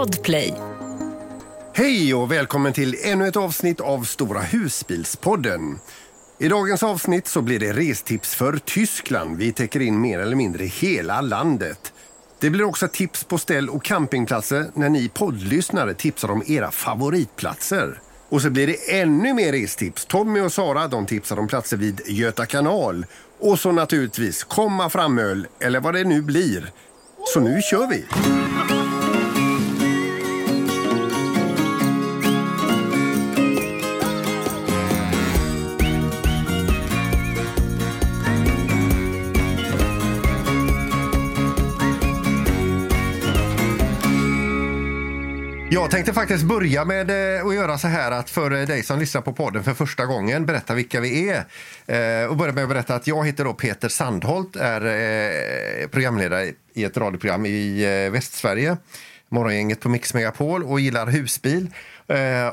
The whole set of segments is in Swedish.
Podplay. Hej och välkommen till ännu ett avsnitt av Stora husbilspodden. I dagens avsnitt så blir det restips för Tyskland. Vi täcker in mer eller mindre hela landet. Det blir också tips på ställ och campingplatser när ni poddlyssnare tipsar om era favoritplatser. Och så blir det ännu mer restips. Tommy och Sara de tipsar om platser vid Göta kanal. Och så naturligtvis komma framöl, eller vad det nu blir. Så nu kör vi! Jag tänkte faktiskt börja med eh, att göra så här att för eh, dig som lyssnar på podden för första gången berätta vilka vi är. Eh, och börja med att berätta att jag heter då Peter Sandholt, är programledare i ett radioprogram i Västsverige. Morgongänget på Mix Megapol och gillar husbil.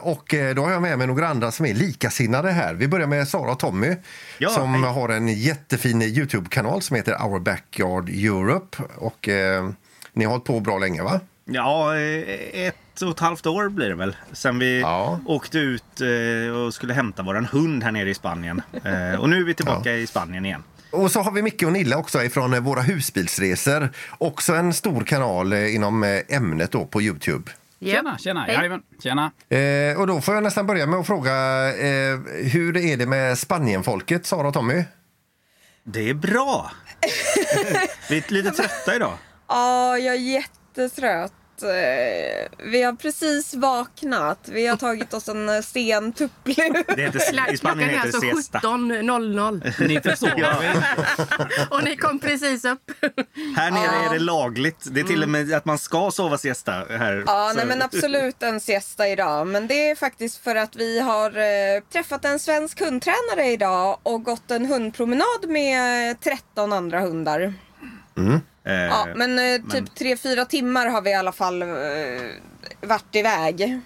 Och då har jag med mig några andra som är likasinnade här. Vi börjar med Sara och Tommy Ja, som hej. har en jättefin Youtube-kanal som heter Our Backyard Europe. Och eh, ni har hållit på bra länge va? Ja, eh, ett och ett halvt år blir det väl. Sen vi Ja. åkte ut eh, och skulle hämta våran hund här nere i Spanien. Eh, Och nu är vi tillbaka i Spanien igen. Och så har vi Micke och Nilla också ifrån eh, Våra husbilsresor. Också en stor kanal inom ämnet då på Youtube. Tjena, tjena. Jajamän, tjena. Eh, och då får jag nästan börja med att fråga eh, hur är det med Spanienfolket, Sara och Tommy? Det är bra! vi är lite trötta idag. Ja, jag är jättetrött. Eh, Vi har precis vaknat. Vi har tagit oss en eh, sen tupplur. Det heter, I Spanien Klockan är alltså det siesta. 17.00 Ni förstår. och ni kom precis upp. Här nere är det lagligt. Det är till och med att man ska sova siesta här. Ja, nej men absolut en siesta idag. Men det är faktiskt för att vi har eh, träffat en svensk hundtränare idag och gått en hundpromenad med 13 andra hundar. Eh, Ja, men eh, typ 3-4 timmar har vi i alla fall eh, varit iväg.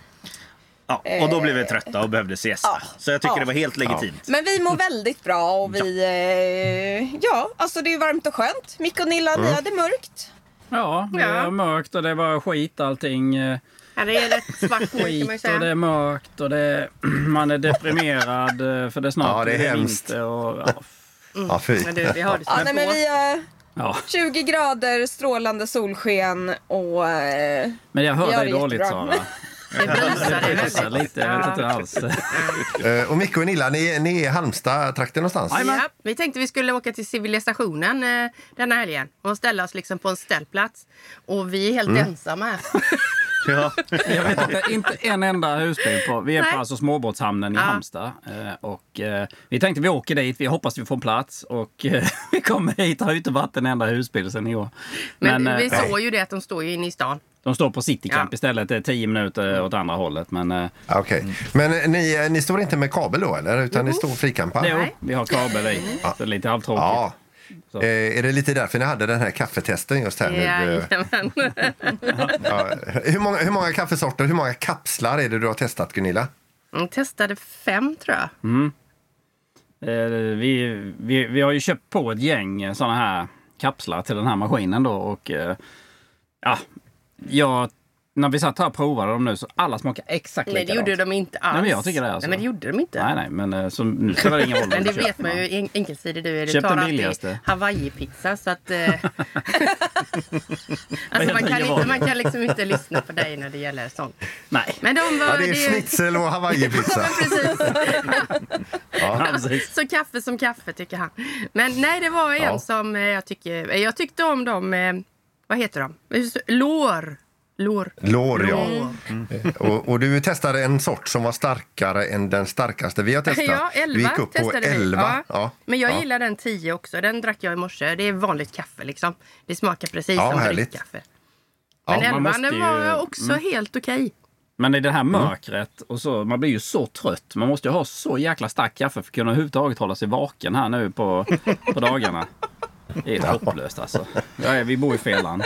ja, och då blev vi trötta och behövde siesta. Ja. Så jag tycker Ja. det var helt legitimt. Men vi mår väldigt bra och vi... Eh, ja, alltså det är varmt och skönt. Micke och Nilla, ni hade mörkt. Ja, det Ja. är mörkt och det var skit allting. eh, Ja, det är rätt svart Skit och det är mörkt och det är, man är deprimerad eh, för det är snart Ja, det är hemskt. vinter Och, ja, Ja, fy. Men du, vi har det Ja, nej, men vi ja. 20 grader, strålande solsken och... Eh, Men jag hör dig det dåligt. Sara. Det busar Det bussar väldigt. lite, jag vet inte alls. Eh, och Micke och Nilla, ni, ni är i Halmstad-trakten någonstans? Ja, vi tänkte vi skulle åka till civilisationen eh, denna helgen och ställa oss liksom på en ställplats. Och vi är helt ensamma här. Ja. Jag vet inte, inte en enda husbil på. Vi är Nej. på alltså småbåtshamnen i Ja. Halmstad. Eh, och, eh, vi tänkte vi åker dit, vi hoppas vi får plats. Och eh, vi kommer hit har ju inte varit en enda husbil sen i år. Men, eh, vi såg ju det att de står ju inne i stan. De står på Citycamp Ja. istället. Det är tio minuter åt andra hållet. Men eh, Okej. Men ni, ni står inte med kabel då eller? Utan ni står frikampar? jo, Nej. vi har kabel i. Så det är lite halvtråkigt. Ja. Eh, är det lite därför ni hade den här kaffetesten just här nu? eh? Ja. Hur, många, hur många kaffesorter, hur många kapslar är det du har testat Gunilla? Jag testade fem tror jag. Eh, vi, vi, vi har ju köpt på ett gäng sådana här kapslar till den här maskinen då. Och eh, ja, jag, när vi satt här och provade dem nu så alla smakar exakt Nej, det likadant. gjorde de inte alls. Nej, men jag tycker det, alltså. Nej, men det gjorde de inte. Nej, nej, men eh, så nu spelar det ingen roll. Men det vet man ju, enkelsidig du är. Du Köp tar den alltid billigaste. Hawaii-pizza så att... Eh, alltså man, kan inte, man kan liksom inte lyssna på dig när det gäller sånt. Nej. Men de var... Ja, det är schnitzel och hawaiipizza. Precis. Ja, precis. Så kaffe som kaffe tycker han. Men nej, det var en Ja. som eh, jag tycker... Jag tyckte om dem... Vad heter de? Lår. Lår. Lår, ja. Lår. Och, och du testade en sort som var starkare än den starkaste vi har testat. Ja, 11 vi gick upp på testade vi. 11. Ja. Ja. Men jag ja. gillar den 10 också. Den drack jag i morse. Det är vanligt kaffe liksom. Det smakar precis Ja, som härligt. drickkaffe. Ja, Men man 11 måste den ju- var också helt okej. Men i det här mörkret, och så, man blir ju så trött. Man måste ju ha så jäkla stark kaffe för att kunna överhuvudtaget hålla sig vaken här nu på, på dagarna. Det är hopplöst alltså. Ja, vi bor i fel land.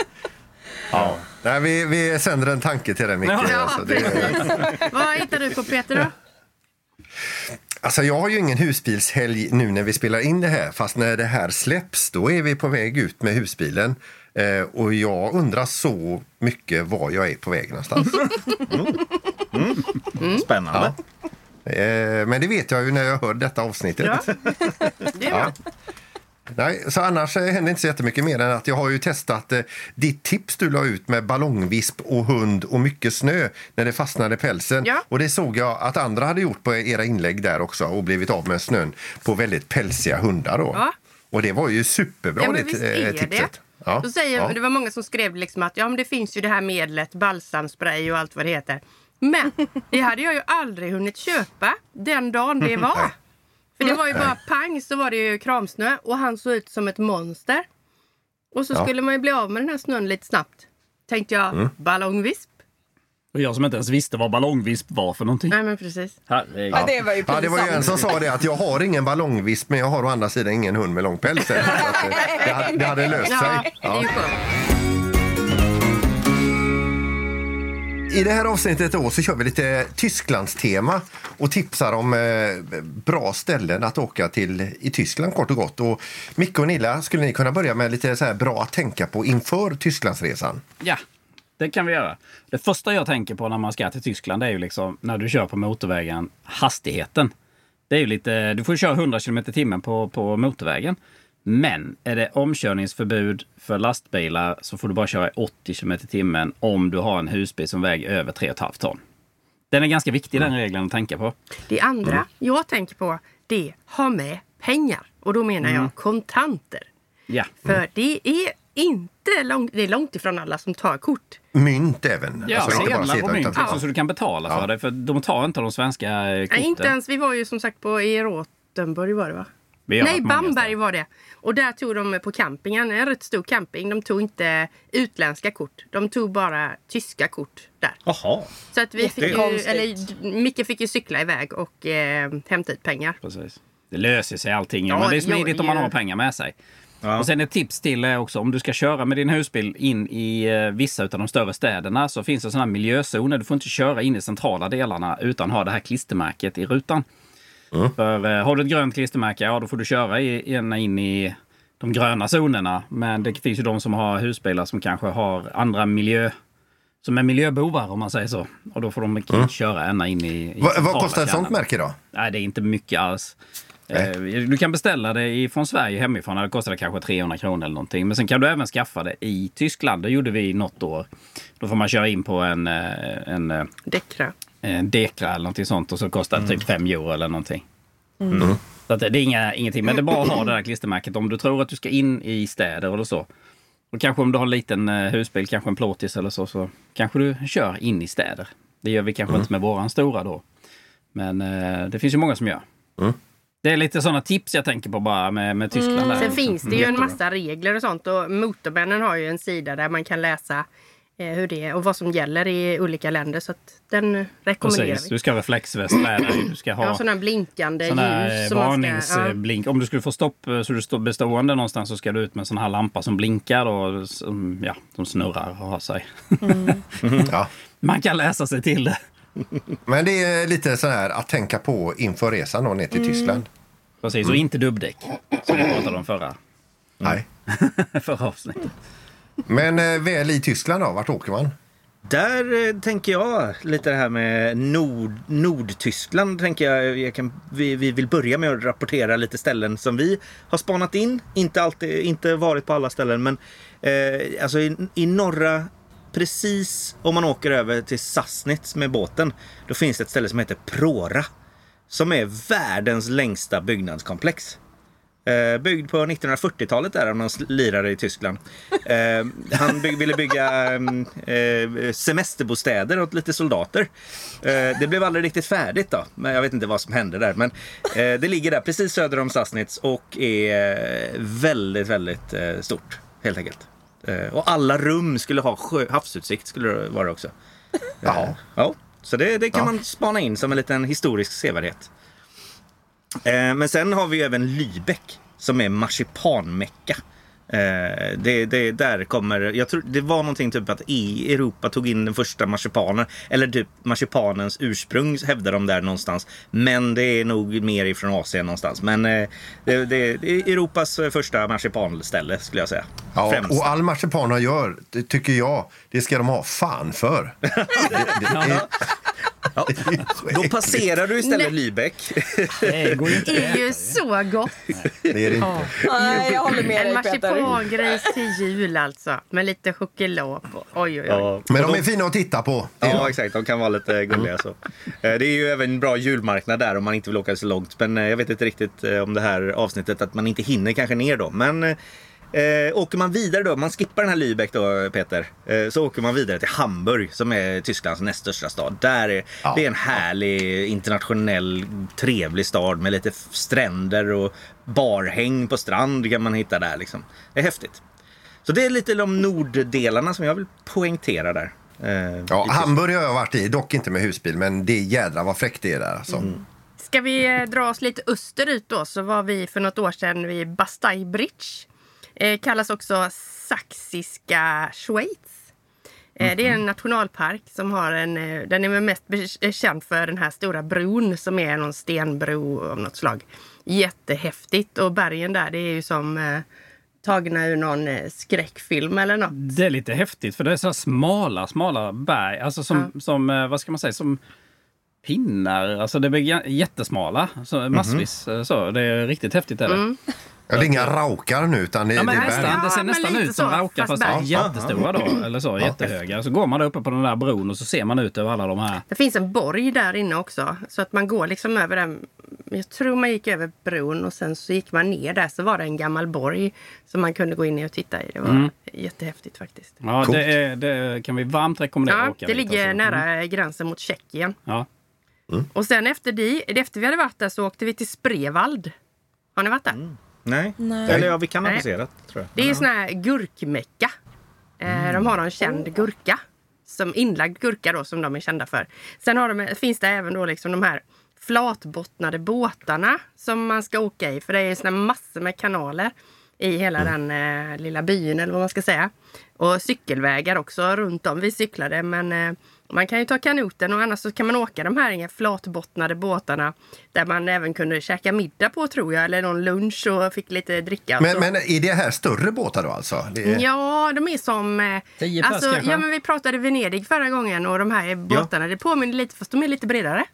Ja. Nej, vi, vi sänder en tanke till dig, Micke. Ja, alltså, det. Vad hittar du på Peter då? alltså, jag har ju ingen husbilshelg nu när vi spelar in det här. Fast när det här släpps, då är vi på väg ut med husbilen. Eh, och jag undrar så mycket var jag är på väg någonstans. Spännande. eh, men det vet jag ju när jag hör detta avsnittet. Ja. Det är bra. Nej, så annars eh, händer inte så jättemycket mer än att jag har ju testat eh, ditt tips du la ut med ballongvisp och hund och mycket snö när det fastnade i pälsen. Ja. Och det såg jag att andra hade gjort på era inlägg där också och blivit av med snön på väldigt pälsiga hundar då. Ja. Och det var ju superbra Ja, det eh, är tipset. det. Ja. Då säger, ja. Det var många som skrev liksom att ja, men det finns ju det här medlet, balsamspray och allt vad det heter. Men det hade jag ju aldrig hunnit köpa den dagen det var. För det var ju bara pang så var det ju kramsnö och han såg ut som ett monster. Och så Ja. skulle man ju bli av med den här snön lite snabbt. Tänkte jag, Mm. ballongvisp? Och jag som inte ens visste vad ballongvisp var för någonting. Nej men precis. Herregud. Ja, det var ju Ja, det var ju en som sa det att jag har ingen ballongvisp men jag har å andra sidan ingen hund med lång päls. Så att, eh, det, hade, det hade löst Ja, sig. det är ju skönt. I det här avsnittet då så kör vi lite Tysklandstema och tipsar om eh, bra ställen att åka till i Tyskland kort och gott. Och Micke och Nilla, skulle ni kunna börja med lite så här bra att tänka på inför Tysklandsresan? Ja, det kan vi göra. Det första jag tänker på när man ska till Tyskland är ju liksom när du kör på motorvägen, hastigheten. Det är ju lite, du får köra 100 km i timmen på, på motorvägen. Men är det omkörningsförbud för lastbilar så får du bara köra i 80 km i timmen om du har en husbil som väger över 3,5 ton. Den är ganska viktig den regeln att tänka på. Det andra jag tänker på det ha med pengar. Och då menar jag kontanter. Ja, För det är inte långt, det är långt ifrån alla som tar kort. Mynt även. ja Alltså, inte bara sedlar på sedlar, mynt utan- så du kan betala för Ja. det. För de tar inte de svenska korten. Nej, inte ens, vi var ju som sagt på i Rothenburg var det va? Nej, Bamberg var det. Och där tog de på campingen, en rätt stor camping. De tog inte utländska kort. De tog bara tyska kort där. Jaha. Så att vi fick ju, eller Micke fick ju cykla iväg och eh, hämta ut pengar. Precis. Det löser sig allting. Ja, men det är smidigt det om man har pengar med sig. Ja. Och sen ett tips till är också om du ska köra med din husbil in i eh, vissa av de större städerna så finns det sådana här miljözoner. Du får inte köra in i centrala delarna utan ha det här klistermärket i rutan. För eh, har du ett grönt klistermärke, ja då får du köra gärna in i de gröna zonerna. Men det finns ju de som har husbilar som kanske har andra miljö som är miljöbovar om man säger så. Och då får de inte köra ända in i, i Va, vad kostar ett sånt märke då? Nej, det är inte mycket alls. Eh, Du kan beställa det från Sverige hemifrån. Det kostar kanske 300 kronor eller någonting. Men sen kan du även skaffa det i Tyskland. Det gjorde vi något år. Då får man köra in på en, eh, en, Dekra. En Dekra eller någonting sånt och så kostar det typ 5 euro eller någonting. Mm. Så att det det är inga, ingenting. Men det är bara att ha det där klistermärket om du tror att du ska in i städer eller så. Och kanske om du har en liten eh, husbil, kanske en plåtis eller så, så kanske du kör in i städer. Det gör vi kanske Mm. inte med våran stora då. Men eh, det finns ju många som gör. Mm. Det är lite sådana tips jag tänker på bara med, med Tyskland. Mm. Där. Sen finns det ju en massa regler och sånt. Och Motormännen har ju en sida där man kan läsa eh, hur det är och vad som gäller i olika länder. Så att den rekommenderar Precis. vi. Du ska ha reflexväst med dig. Du ska ha Ja, sådana här blinkande sån här ljus. eh, som man ska- varningsblink. Om du skulle få stopp eh, så du står bestående någonstans så ska du ut med en sån här lampa som blinkar och som, ja, som snurrar och har sig. Ja. Man kan läsa sig till det. Men det är lite så här att tänka på inför resan då ner till Mm. Tyskland. Precis, och inte dubbdäck. Som vi pratade om förra, Nej. förra avsnittet. Men eh, väl i Tyskland då, vart åker man? Där eh, tänker jag lite det här med Nord, Nordtyskland. Tänker jag, jag kan, vi, vi vill börja med att rapportera lite ställen som vi har spanat in. Inte, alltid, inte varit på alla ställen men eh, alltså i, i norra precis om man åker över till Sassnitz med båten. Då finns det ett ställe som heter Prora. Som är världens längsta byggnadskomplex. Eh, byggd på 1940-talet där av någon lirare i Tyskland. Eh, han bygg, ville bygga eh, semesterbostäder åt lite soldater. Eh, det blev aldrig riktigt färdigt då. Men jag vet inte vad som hände där. Men eh, det ligger där precis söder om Sassnitz och är eh, väldigt, väldigt stort. Helt enkelt. Och alla rum skulle ha sjö, havsutsikt skulle det vara också. Ja. Ja, så det, det kan Ja. man spana in som en liten historisk sevärdhet. Eh, men sen har vi ju även Lübeck som är marsipanmecka. Eh, det, det, där kommer, jag tror det var någonting typ att i Europa tog in den första marsipanen. Eller typ marsipanens ursprung hävdar de där någonstans. Men det är nog mer ifrån Asien någonstans. Men eh, det, det, det är Europas första marsipanställe skulle jag säga. Ja, Främst. och all marsipan de gör, det tycker jag, det ska de ha fan för. Det, det, är, Ja. Då passerar du istället Nej. Lübeck. Det är ju så gott. det är det inte. Nej, jag håller med dig Peter. Marsipangris till jul alltså. Med lite choklad på. Oj, oj, oj. Ja. Men de är fina att titta på. Ja, exakt. De kan vara lite gulliga. Så. Eh, Det är ju även en bra julmarknad där om man inte vill åka så långt. Men eh, jag vet inte riktigt eh, om det här avsnittet att man inte hinner kanske ner då. Men eh, åker man vidare då, man skippar den här Lübeck då Peter. Eh, så åker man vidare till Hamburg som är Tysklands näst största stad. Där är, Ja. Det är en härlig internationell trevlig stad med lite stränder och barhäng på strand kan man hitta där liksom. Det är häftigt. Så det är lite de norddelarna som jag vill poängtera där. Eh, Ja. Hamburg har jag varit i, dock inte med husbil, men det är jädra vad fräckt det är där. Alltså. Ska vi eh, dra oss lite österut då så var vi för något år sedan vid Bastei Bridge. Eh, kallas också Saxiska Schweiz. Eh, Det är en nationalpark som har en, eh, den är mest känd för den här stora bron som är någon stenbro av något slag. Jättehäftigt och bergen där det är ju som eh, tagna ur någon skräckfilm eller något. Det är lite häftigt för det är så smala, smala berg. Alltså som, som eh, vad ska man säga, som pinnar. Alltså det blir jättesmala. Så massvis. eh, Så det är riktigt häftigt. Är det. Ja, det är inga raukar nu, utan det, Ja, men det är nästan, berg. det ser nästan ut som raukar fast fast jättestora då. Eller så, jättehöga. Så går man där uppe på den där bron och så ser man ut över alla de här. Det finns en borg där inne också. Så att man går liksom över den. Jag tror man gick över bron och sen så gick man ner där så var det en gammal borg som man kunde gå in i och titta i. Det var jättehäftigt faktiskt. Ja, det, är, det kan vi varmt rekommendera att Ja, åka det ligger alltså. nära gränsen mot Tjeckien. Ja. Och sen efter, det, efter vi hade varit där så åkte vi till Sprevald. Har ni varit där? Nej. Nej. Eller ja, vi kan ha Nej. passerat tror jag. Det är ju sån här gurkmecka. Eh, De har en känd gurka. Som inlagd gurka då som de är kända för. Sen har de, finns det även då liksom de här flatbottnade båtarna som man ska åka i. För det är såna massor med kanaler i hela den eh, lilla byn eller vad man ska säga. Och cykelvägar också runt om. Vi cyklade men eh, man kan ju ta kanoten och annars så kan man åka de här flatbottnade båtarna där man även kunde käka middag på tror jag. Eller någon lunch och fick lite dricka. Men, men är det här större båtar då alltså? Är... Ja, de är som... eh, Tio pers alltså, kanske? ja, men Vi pratade Venedig förra gången och de här båtarna, det påminner lite fast de är lite bredare.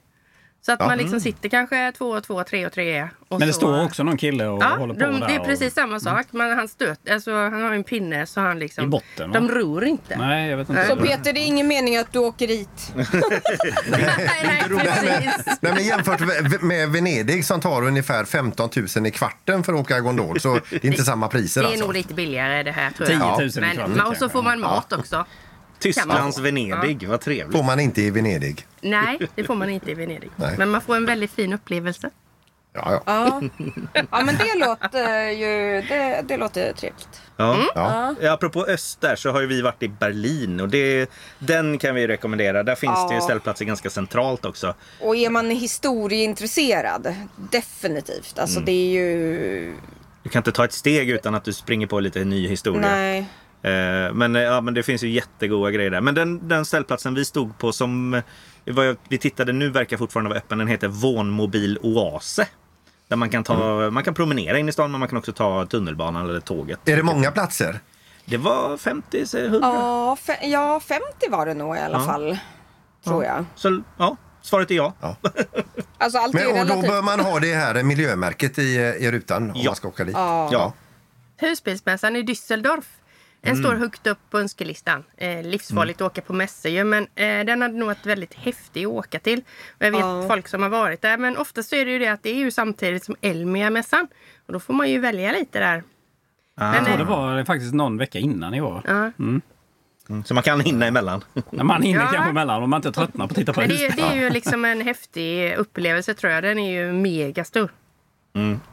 Så att Ja. man liksom sitter kanske två och två, tre och tre. Och Men det så, står också någon kille och Ja, håller på de, där. det är och- precis samma sak. Men han stöt, alltså, han har en pinne så han liksom... I botten, va? De ror inte. Nej, jag vet inte. Så Peter, det är ingen mening att du åker dit. nej, nej, precis. Nej, men jämfört med- Venedig som tar ungefär 15 000 i kvarten för att åka gondol så det är inte samma priser Det är alltså. nog lite billigare det här tror 10 jag. 000 i Men, kvarten, men, och så får man mat också. Tysklands Venedig, vad trevligt. får man inte i Venedig. Nej, det får man inte i Venedig. Nej. Men man får en väldigt fin upplevelse. Ja, ja. Ja, ja men det låter ju det, det låter trevligt. Ja. ja. Ja, apropå öst där så har ju vi varit i Berlin och det, den kan vi rekommendera. Där finns det ju Ja. ställplatser ganska centralt också. Och är man historieintresserad, definitivt. Alltså Mm. det är ju... Du kan inte ta ett steg utan att du springer på lite ny historia. Nej. Eh, Men, eh, ja, men det finns ju jättegoda grejer där. Men den, den ställplatsen vi stod på som eh, vad jag, vi tittade nu verkar fortfarande vara öppen. Den heter Vånmobil Oase. Där man kan, ta, man kan promenera in i stan men man kan också ta tunnelbanan eller tåget. Är det många platser? Det var 50, så 100. Ja, fe- ja, 50 var det nog i alla Ja. fall. Tror jag. Så ja, svaret är ja. Alltså allt är Men, och då bör man ha det här miljömärket i, i rutan om Ja. man ska åka dit. Ja. Ja. Husbilsmässan i Düsseldorf. Den står högt upp på önskelistan. Eh, livsfarligt att åka på mässor ju, men eh, den hade nog varit väldigt häftig att åka till. Och jag vet Ja. folk som har varit där, men ofta så är det ju det att det är ju samtidigt som Elmia-mässan. Och då får man ju välja lite där. Ah. Men, Och det eh, var faktiskt någon vecka innan i år. ja. Så man kan hinna emellan. Man hinner Ja. kanske emellan om man inte tröttnar på att titta på Men det, hus. det är ju liksom en häftig upplevelse tror jag. Den är ju megastor.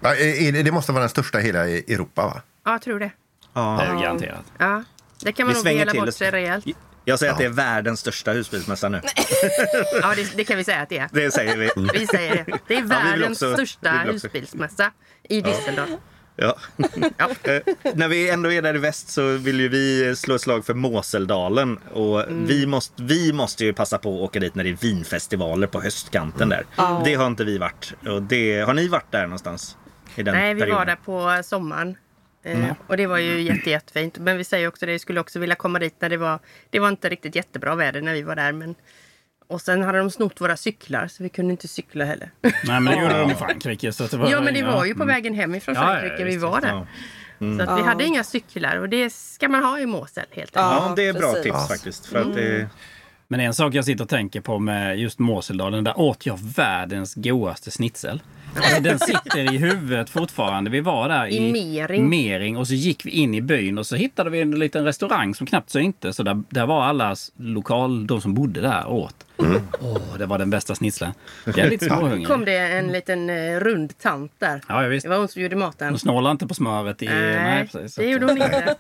Ja, är det, det måste vara den största i hela Europa va? Ja, jag tror det. Det Ja. är garanterat. Ja. Det kan Vi man nog svänger dela till bort det. sig rejält. Jag säger att det är världens största husbilsmässa nu. Ja, det, det kan vi säga att det är. Det säger vi. Vi säger det. Det är världens också- största vi husbilsmässa i Düsseldorf. Ja. Eh, När vi ändå är där i väst så vill ju vi slå ett slag för Moseldalen. Och vi, måste, vi måste ju passa på att åka dit när det är vinfestivaler på höstkanten där. Ja. Det har inte vi varit. Och det, har ni varit där någonstans? I den Nej, vi perioden? var där på sommaren. Eh, och det var ju jätte, jättefint. Men vi säger också det, vi skulle också vilja komma dit när det var... Det var inte riktigt jättebra väder när vi var där. Men, och sen hade de snott våra cyklar så vi kunde inte cykla heller. Nej, men det gjorde de i Frankrike. Så att det var, ja, men det var ju på vägen hem ifrån Ja, ja, Frankrike vi var där. Ja. Så att vi hade inga cyklar och det ska man ha i Mosel helt Ja. enkelt. Ja, det är bra precis. tips faktiskt. För att det, Men en sak jag sitter och tänker på med just Moseldalen, där åt jag världens godaste schnitzel. Alltså, den sitter i huvudet fortfarande. Vi var där i, I Mering. Mering och så gick vi in i byn och så hittade vi en liten restaurang som knappt syntes. Så där, där var alla lokal, de som bodde där åt. Åh, det var den bästa är lite småhungrig. kom det en liten eh, rund tant där. Ja, visst. Det var hon som gjorde maten. Hon snålade inte på smöret i... Nej, precis. det gjorde hon inte.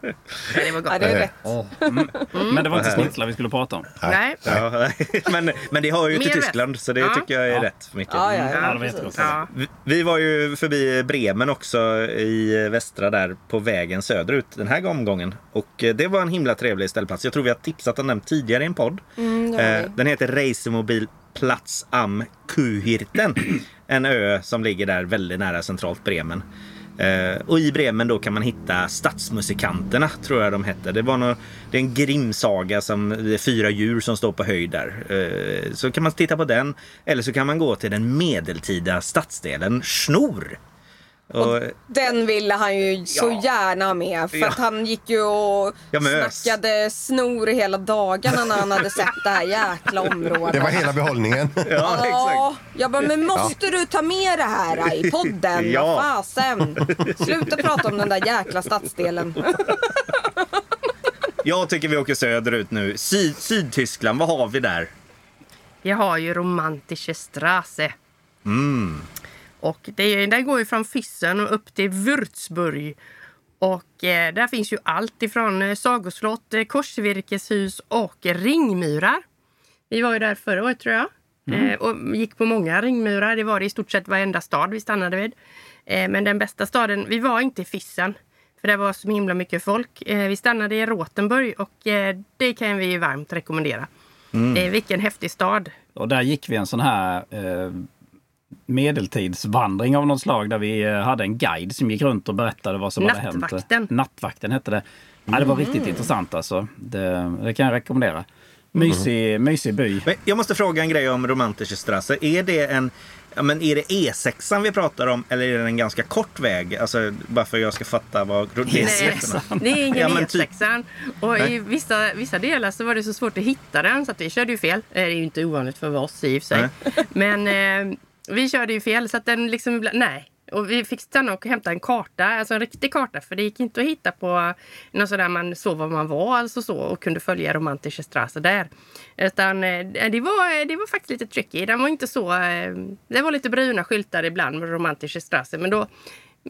Nej, det var gott. Ja, det är rätt. Men det var inte schnitzlar vi skulle prata om. Nej. ja, men, men det har ju till Tyskland väst. så det Ja. tycker jag är Ja. rätt mycket. Ja, ja, Ja, ja, jättegott. Vi- Vi var ju förbi Bremen också i västra där på vägen söderut den här omgången. Och eh, det var en himla trevlig ställplats. Jag tror vi har tipsat om den tidigare i en podd. Mm, Eh. Den heter Reisemobil Platz am Kuhirten. En ö som ligger där väldigt nära centralt Bremen. Eh, och i Bremen då kan man hitta Stadsmusikanterna, tror jag de hette. Det, var någon, det är en grimsaga som det är fyra djur som står på höjd där. Eh, så kan man titta på den. Eller så kan man gå till den medeltida stadsdelen Snor. Och, Den ville han ju så Ja. gärna ha med. För Ja. att han gick ju och Ja, snackade snor hela dagarna när han hade sett det här jäkla området. Det var hela behållningen. ja, exakt. Ja, jag bara, men måste du ta med det här i podden? Ja. Vad fasen? Sluta prata om den där jäkla stadsdelen. Jag tycker vi åker söderut nu. Syd- Sydtyskland, vad har vi där? Jag har ju Romantische Straße. Mm. Och det, den går ju från Füssen och upp till Würzburg. Och eh, där finns ju allt ifrån eh, sagoslott, eh, korsvirkeshus och ringmurar. Vi var ju där förra året tror jag. Mm. Eh, och gick på många ringmurar. Det var det i stort sett varenda stad vi stannade vid. Men den bästa staden, vi var inte i Füssen. För det var så himla mycket folk. Vi stannade i Rothenburg och det kan vi ju varmt rekommendera. Mm. Vilken häftig stad. Och där gick vi en sån här medeltidsvandring av något slag där vi eh, hade en guide som gick runt och berättade vad som hade hänt. Nattvakten. Nattvakten hette det. Ja, det var riktigt intressant alltså. Det, det kan jag rekommendera. Mysig, mysig by. Men jag måste fråga en grej om Romantische Straße. Är det en Ja, men är det E6 vi pratar om eller är det en ganska kort väg? Alltså bara för att jag ska fatta vad det Nej, är. det är ingen Ja, men typ- E6. Och i vissa, vissa delar så var det så svårt att hitta den så att vi körde ju fel. Det är ju inte ovanligt för oss i och för sig. Men eh, vi körde ju fel så att den liksom... Nej. Och vi fick stanna och hämta en karta, alltså en riktig karta. För det gick inte att hitta på någon sån där man såg var man var alltså så, och kunde följa Romantische Straße där. Utan eh, det var, det var faktiskt lite tricky. Den var inte så... eh, Det var lite bruna skyltar ibland med Romantische Straße. Men då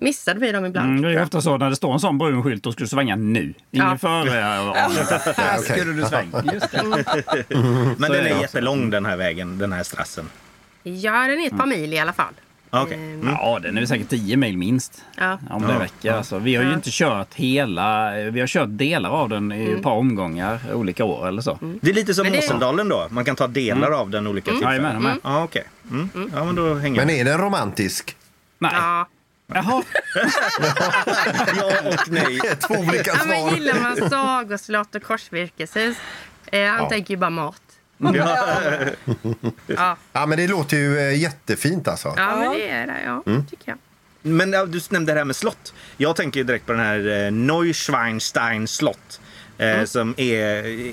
missade vi dem ibland. Mm, det är ofta så när det står en sån brun skylt, då ska du svänga nu. Ingen Ja. före. Skulle du svänga. Just det. Men Så den är det är också. jättelång den här vägen, den här strassen. Ja, den är ett par mil i alla fall. Okej. Ehm, Ja, den är säkert 10 mil minst. Ja. Om det räcker. Alltså, vi har ju Ja. inte kört hela. Vi har kört delar av den i ett par omgångar olika år eller så. Det är lite som Men Moseldalen då. Man kan ta delar av den olika tillfällen. Jajamän, med. Ja, okej. Mm. Ja, men då hänger Men är den romantisk? Nej. Ja. Jaha. Ja och nej. Två olika ja, men svar. gillar man sagoslott och korsvirkeshus, eh, han tänker ju bara mat. Ja. Ja, Ja, men det låter ju eh, jättefint alltså. ja men det är det. Ja, tycker jag. Men ja, du nämnde det här med slott. Jag tänker ju direkt på den här eh, Neuschwanstein slott. Eh, Som är,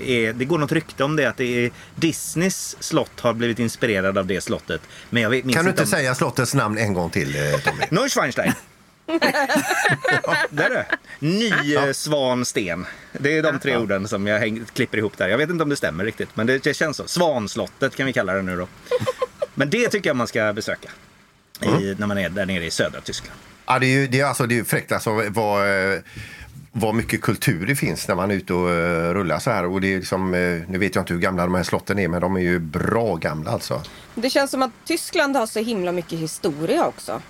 är, det går något rykte om det att det är Disneys slott har blivit inspirerad av det slottet. Men jag vet, minns Kan du inte om- säga slottets namn en gång till, Tommy? Neuschwanstein. Där är det. Nysvansten. Det är de tre orden som jag häng, klipper ihop där. Jag vet inte om det stämmer riktigt, men det, det känns så. Svanslottet kan vi kalla det nu då. Men det tycker jag man ska besöka. I, när man är där nere i södra Tyskland. Ja, det är ju det är alltså, det är fräckt alltså, vad, eh, vad mycket kultur det finns när man är ute och eh, rullar så här. Och det är liksom, eh, nu vet jag inte hur gamla de här slotten är, men de är ju bra gamla alltså. Det känns som att Tyskland har så himla mycket historia också.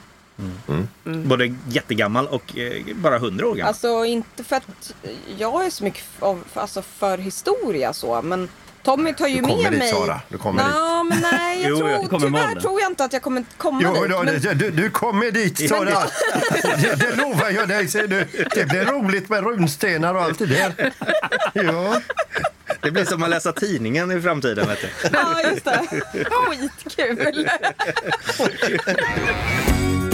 Både jättegammal och eh, bara 100 år gammal. Alltså inte för att jag är så mycket f- av, alltså, för historia så, men Tommy tar ju Du kommer med dit, mig. Sara. Du kommer Nå, men nej, jag Jo, tror, jag tyvärr åldern. tror jag inte att jag kommer komma Jo, dit. då, men- du, du kommer dit, Sara. Det, det lovar jag dig. Ser du. Det blir roligt med runstenar och allt det där. Ja. Det blir som att läsa tidningen i framtiden. Vet du. Ja, just det. Skitkul.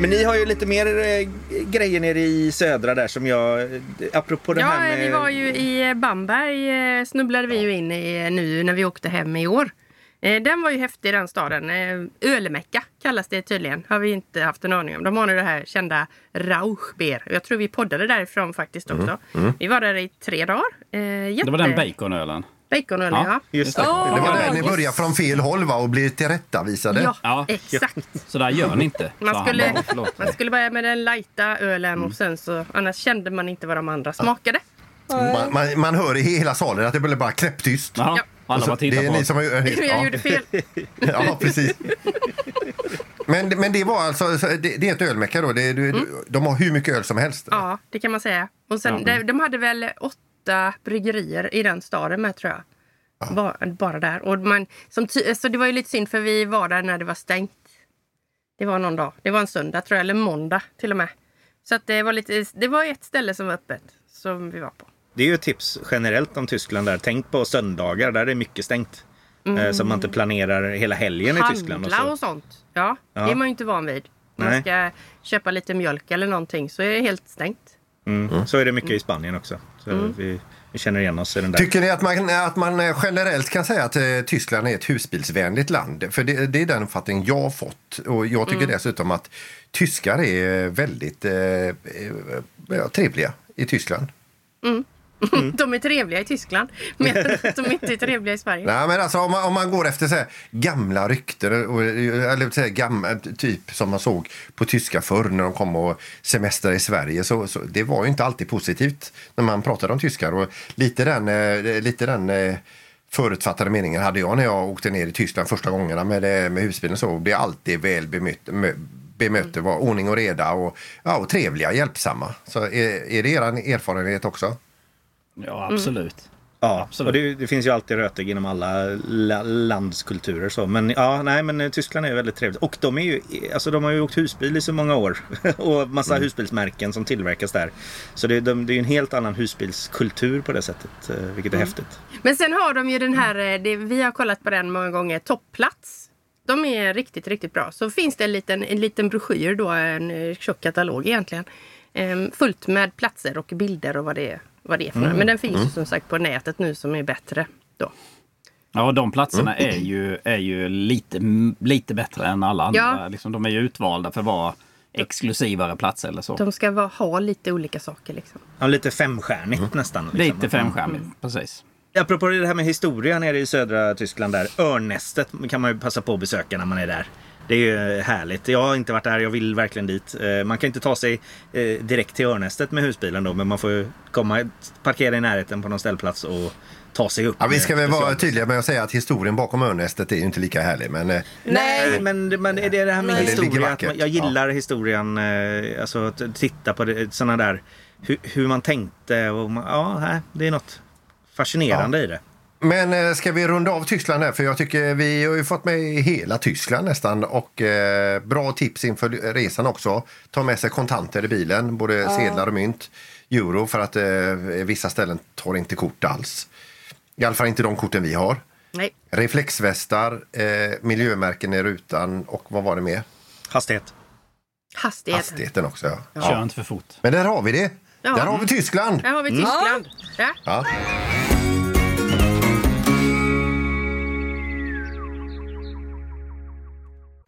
Men ni har ju lite mer eh, grejer nere i södra där som jag... eh, Apropå det Ja, här med... vi var ju i Bamberg, eh, snubblade vi ju in i eh, nu när vi åkte hem i år. Eh, Den var ju häftig den staden. Eh, Ölmecka kallas det tydligen. Har vi inte haft en aning om. De har nu det här kända Rauchbeer. Jag tror vi poddade därifrån faktiskt också. Vi var där i tre dagar. Eh, Jätte... Det var den baconölen. Baconöl, Ja. ja. Just det. Ja. Det var Ja, där ni började från fel håll va? och blir tillrättavisade. Ja, Ja. exakt. Så där gör ni inte. Man skulle, bara. Man skulle börja med den lighta ölen och sen så annars kände man inte vad de andra smakade. Man, man, man hör i hela salen att det blir bara knäpptyst. Ja, Ja. alla bara det är på ni som har... Jag Ja. gjorde fel. Ja, precis. Men, men det var alltså, så det, det är ett ölmecka då? Det, du, de har hur mycket öl som helst? Ja, det kan man säga. Och sen, de, de hade väl åtta bryggerier i den staden med tror jag. Bara, bara där. Och man, som så det var ju lite synd för vi var där när det var stängt. Det var någon dag. Det var en söndag tror jag, eller måndag till och med. Så att det var lite, det var ett ställe som var öppet som vi var på. Det är ju ett tips generellt om Tyskland där. Tänk på söndagar, där är mycket stängt. Eh, Så man inte planerar hela helgen i Tyskland. Och Mm. Handla så. och sånt. Ja, Ja. det är man ju inte van vid. Man Nej. ska köpa lite mjölk eller någonting så är det helt stängt. Mm. Så är det mycket i Spanien också. Så Mm. vi, vi känner igen oss i den där. Tycker ni att man, att man eh, generellt kan säga att eh, Tyskland är ett husbilsvänligt land? För det, det är den uppfattning jag har fått. Och jag tycker dessutom att tyskar är väldigt eh, eh, trevliga i Tyskland. De är trevliga i Tyskland, men de är inte trevliga i Sverige. Nej, men alltså, om, man, om man går efter så här, gamla rykten, eller så här, gamla, typ som man såg på tyska förr när de kom och semestrade i Sverige, så, så det var ju inte alltid positivt när man pratade om tyskar. Och lite den, eh, lite den eh, förutfattade meningen hade jag när jag åkte ner i Tyskland första gångerna med, eh, med husbilen. Så blev alltid väl bemött, mö- bemött. Det var ordning och reda och, ja, och trevliga, hjälpsamma. Så är, är det er erfarenhet också? Ja, absolut. Ja, Absolut. och det, det finns ju alltid rötägg inom alla la, landskulturer. Så. Men ja, nej, men eh, Tyskland är väldigt trevligt. Och de, är ju, alltså, de har ju åkt husbil i så många år. och massa Mm. husbilsmärken som tillverkas där. Så det, de, det är ju en helt annan husbilskultur på det sättet. eh, Vilket är Mm. häftigt. Men sen har de ju den här, eh, det, vi har kollat på den många gånger, Topplats. De är riktigt, riktigt bra. Så finns det en liten, en liten broschyr då, en tjock katalog egentligen. Ehm, fullt med platser och bilder och vad det är, vad det är för Mm. Men den finns ju som sagt på nätet nu som är bättre. Då. Ja, de platserna är ju, är ju lite, lite bättre än alla andra. Ja. Liksom, de är ju utvalda för att vara exklusivare platser eller så. De ska vara, ha lite olika saker liksom. Ja, lite femstjärnigt nästan. liksom. Lite femstjärnigt, precis. Apropå det här med historia nere i södra Tyskland där. Örnästet kan man ju passa på att besöka när man är där. Det är ju härligt. Jag har inte varit där, jag vill verkligen dit. Eh, Man kan inte ta sig eh, direkt till Örnästet med husbilen då, men man får ju komma, parkera i närheten på någon ställplats och ta sig upp. Ja, vi ska väl vara tydliga med att säga att historien bakom Örnästet är ju inte lika härlig. Men eh, Nej, men, men det är det här med Nej. Historia. Att man, jag gillar historien, eh, alltså att titta på såna där, hur, hur man tänkte och man, ja, det är något fascinerande i det. Men eh, ska vi runda av Tyskland här? För jag tycker vi har ju fått med hela Tyskland nästan. Och eh, bra tips inför resan också. Ta med sig kontanter i bilen, både sedlar och mynt. Euro för att eh, vissa ställen tar inte kort alls. I alla fall inte de korten vi har. Nej. Reflexvästar, eh, miljömärken i rutan och vad var det mer? Hastighet. Hastigheten. Hastigheten också. Ja. Kör Ja. inte för fort. Men där har vi det. Ja. Där har vi Tyskland. Där har vi Tyskland. Ja. Ja.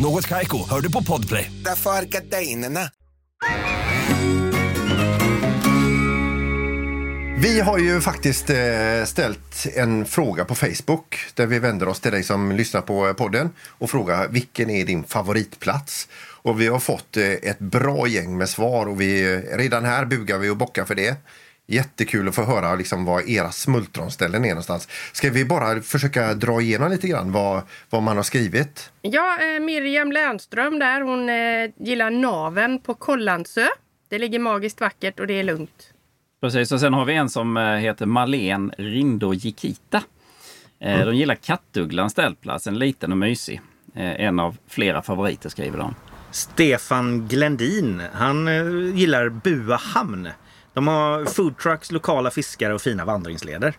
Något Kaiko, hör du på Podplay. Därför är gardinerna. Vi har ju faktiskt eh, ställt en fråga på Facebook där vi vänder oss till dig som lyssnar på podden och frågar vilken är din favoritplats? Och vi har fått eh, ett bra gäng med svar och vi, eh, redan här bugar vi och bockar för det. Jättekul att få höra liksom vad era smultronställen är någonstans. Ska vi bara försöka dra igenom lite grann vad, vad man har skrivit? Ja, eh, Miriam Lernström där, hon eh, gillar naven på Kållandsö. Det ligger magiskt vackert och det är lugnt. Precis, och sen har vi en som eh, heter Marlene Rindo Jikita. Eh, De gillar Kattugglans ställplats, en liten och mysig. Eh, En av flera favoriter skriver de. Stefan Glendin, han eh, gillar Bua hamn. De har foodtrucks, lokala fiskare och fina vandringsleder.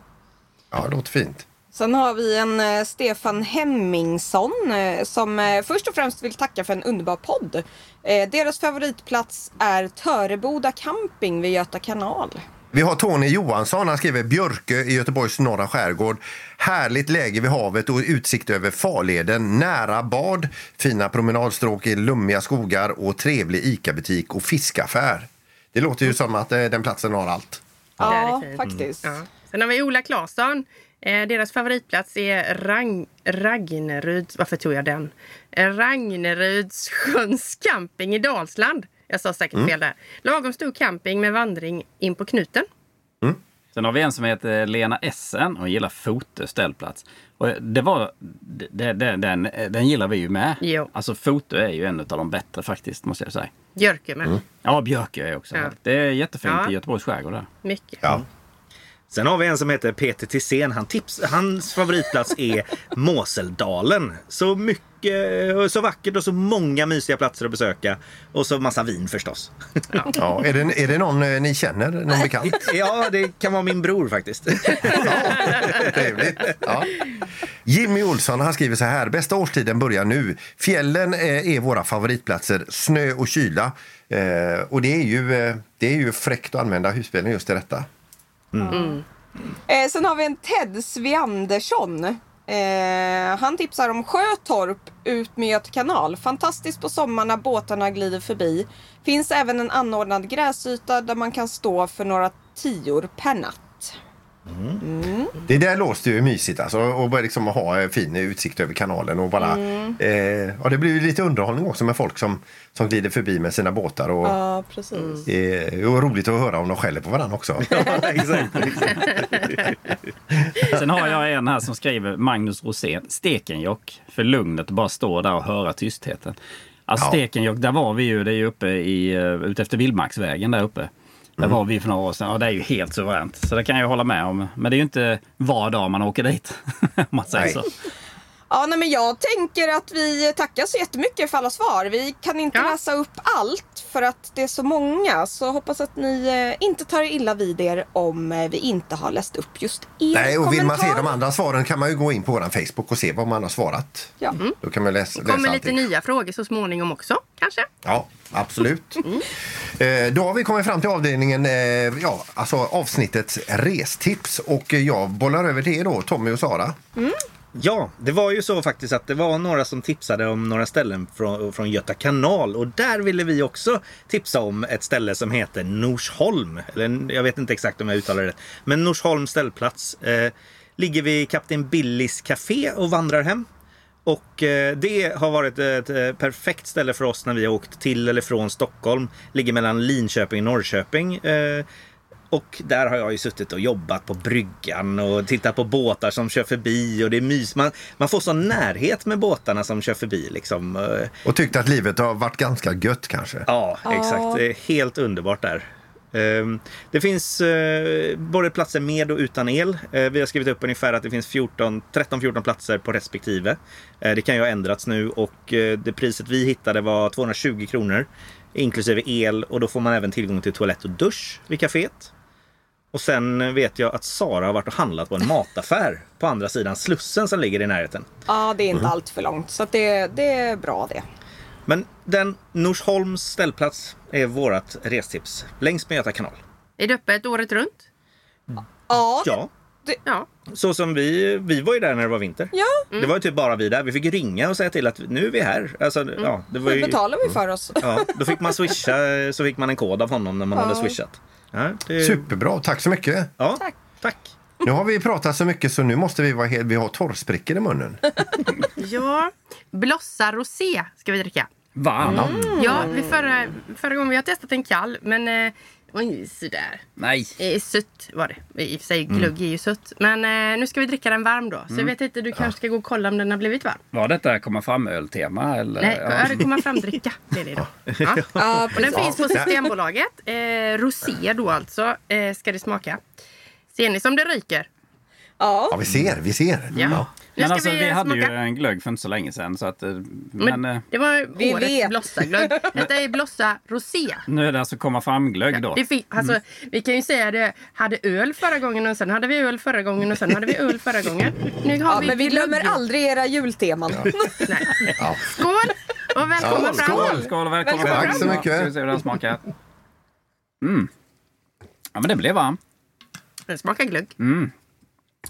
Ja, det låter fint. Sen har vi en eh, Stefan Hemmingsson eh, som eh, först och främst vill tacka för en underbar podd. Eh, deras favoritplats är Töreboda camping vid Göta kanal. Vi har Tony Johansson, han skriver Björkö i Göteborgs norra skärgård. Härligt läge vid havet och utsikt över farleden. Nära bad, fina promenadstråk i lummiga skogar och trevlig ICA-butik och fiskaffär. Det låter ju som att eh, den platsen har allt. Ja, Ja, faktiskt. Ja. Sen har vi Ola Claesson. Eh, deras favoritplats är Rang, Ragneryds... Varför tog jag den? Eh, Ragnerydssjöns camping i Dalsland. Jag sa säkert fel där. Lagom stor camping med vandring in på knuten. Sen har vi en som heter Lena Essen och gillar Fotö ställplats. Och det var, det, det, den, den gillar vi ju med. Jo. Alltså Fotö är ju en av de bättre faktiskt, måste jag säga. Björkö med. Ja, Björkö är också Ja. härligt. Det är jättefint Ja. i Göteborgs skärgård där. Mycket. Ja. Sen har vi en som heter Peter Tisén. Han tips, hans favoritplats är Måseldalen. Så mycket, så vackert och så många mysiga platser att besöka. Och så massa vin förstås. Ja, är, det, är det någon eh, ni känner, någon bekant? Ja, det kan vara min bror faktiskt. Trevligt. Ja. Jimmy Olsson han skriver så här. Bästa årstiden börjar nu. Fjällen eh, är våra favoritplatser. Snö och kyla. Eh, och det är, ju, det är ju fräckt att använda husbilen just till detta. Mm. Eh, sen har vi en Ted Sviandersson. Eh, han tipsar om Sjötorp ut med Göta kanal. Fantastiskt på sommaren när båtarna glider förbi. Finns även en anordnad gräsyta där man kan stå för några tior per natt. Det där låter ju mysigt alltså. Och bara liksom ha eh, fin utsikt över kanalen. Och bara, eh, ja, det blir ju lite underhållning också med folk som, som glider förbi med sina båtar. Och, Ja, precis. eh, och roligt att höra om de skäller på varandra också. Exakt. Sen har jag en här som skriver Magnus Rosén, Stekenjokk. För lugnet att bara stå där och höra tystheten. Alltså Ja. Stekenjokk, där var vi ju, det är ju uppe i, uh, ute efter Vildmarksvägen där uppe. Där var vi för några år sedan och det är ju helt suveränt. Så det kan jag hålla med om. Men det är ju inte var dag man åker dit. om man säger Nej. så. Ja, nej, men jag tänker att vi tackar så jättemycket för alla svar. Vi kan inte Ja. läsa upp allt för att det är så många. Så hoppas att ni eh, inte tar illa vid er om eh, vi inte har läst upp just er Nej, och vill man se kommentar. de andra svaren kan man ju gå in på vår Facebook och se vad man har svarat. Ja. Då kan man läsa, Det läsa kommer lite nya frågor så småningom också, kanske. Ja, absolut. Eh, då har vi kommit fram till avdelningen, ja, alltså avsnittets restips. Och jag bollar över till er då, Tommy och Sara. Ja, det var ju så faktiskt att det var några som tipsade om några ställen från, från Göta kanal och där ville vi också tipsa om ett ställe som heter Norsholm. Eller jag vet inte exakt om jag uttalar det Men Norsholm ställplats. Eh, ligger vid Kapten Billys Café och vandrar hem. Och eh, det har varit ett eh, perfekt ställe för oss när vi har åkt till eller från Stockholm. Ligger mellan Linköping och Norrköping. Eh, och där har jag ju suttit och jobbat på bryggan och tittat på båtar som kör förbi och det är mys. Man, man får sån närhet med båtarna som kör förbi liksom. Och tyckte att livet har varit ganska gött kanske. Ja, exakt. Det är helt underbart där. Ehm, Det finns eh, både platser med och utan el. Eh, Vi har skrivit upp ungefär att det finns 14 13-14 platser på respektive. Eh, Det kan ju ha ändrats nu och det priset vi hittade var 220 kronor inklusive el och då får man även tillgång till toalett och dusch vid kaféet. Och sen vet jag att Sara har varit och handlat på en mataffär på andra sidan Slussen som ligger i närheten. Ja, det är inte allt för långt. Så att det, det är bra det. Men den Norsholms ställplats är vårat restips längs med Göta kanal. Är det öppet året runt? Ja, Ja, Ja. så som vi, vi var ju där när det var vinter. ja. Det var ju typ bara vi där. Vi fick ringa och säga till att nu är vi här. Alltså, ja, det var det ju, betalar vi för oss. ja, då fick man swisha, så fick man en kod av honom när man Ja. hade swishat. Ja, det, Superbra, tack så mycket. ja, Tack. tack. Nu har vi pratat så mycket så nu måste vi vara helt, vi har torrsprickor i munnen. ja. Blossa rosé ska vi dricka. Varm? Ja, vi förra, förra gången vi har testat en kall, men eh, det var ju sådär. Nej. Eh, Sött var det. I och för sig glugg är ju sött. Men eh, nu ska vi dricka den varm då. Så jag vet inte, du kanske ska gå och kolla om den har blivit varm. Var detta komma fram-öltema? Eller? Nej, Ja. ja. det kommer fram dricka. Det är det då. Ja. Ja, Och den finns på Systembolaget. Eh, rosé då alltså, eh, ska det smaka. Ser ni som det ryker? Ja, Ja, vi ser, vi ser. Ja. Men alltså, vi, hade ju smaka. en glögg för inte så länge sedan. Så att, eh, Men, men, eh, det var Vi årets vet. Blossa-glögg. Detta är Blossa Rosé. nu är det alltså komma fram-glögg då. Det fin- alltså, Vi kan ju säga det, hade öl förra gången och sen hade vi öl förra gången och sen hade vi öl förra gången. Nu har ja vi men vi glömmer aldrig era julteman. Nej. Skål och välkomna Ja, fram. skål. Skål och välkomna Välkommen fram. Tack så mycket. Ska vi se hur den smakar. Mm. Ja, men det blev varm. Den smakar glögg.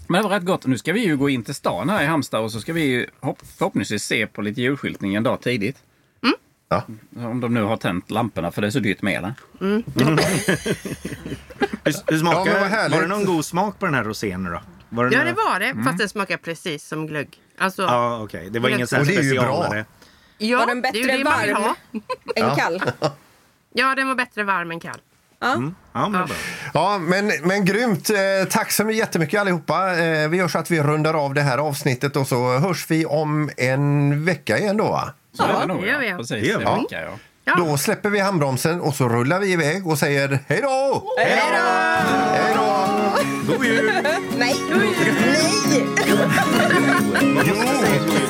Men det var rätt gott. Nu ska vi ju gå in till stan här i Halmstad och så ska vi ju hopp- förhoppningsvis se på lite julskyltning en dag tidigt. Ja. Om de nu har tänt lamporna för det är så dyrt med det. Hur, hur smakar, Ja, härligt. var det någon god smak på den här rosén då? Var det Ja det var det, fast den smakar precis som glögg. Alltså, ja, Ja, okej. Det var ingen sån Och här det är ju bra. specialare. Var den bättre varm än kall? Ja, den var bättre varm än kall. Ja. Ja, men. Ja, men, men grymt. Eh, tack så jättemycket allihopa. Eh, vi gör så att vi rundar av det här avsnittet och så hörs vi om en vecka igen då va? Så är det nog, det gör vi, ja. Precis, Det gör vi. en vecka, ja. Ja. Då släpper vi handbromsen och så rullar vi iväg och säger hej då! Hej då! God jul! Nej! Nej!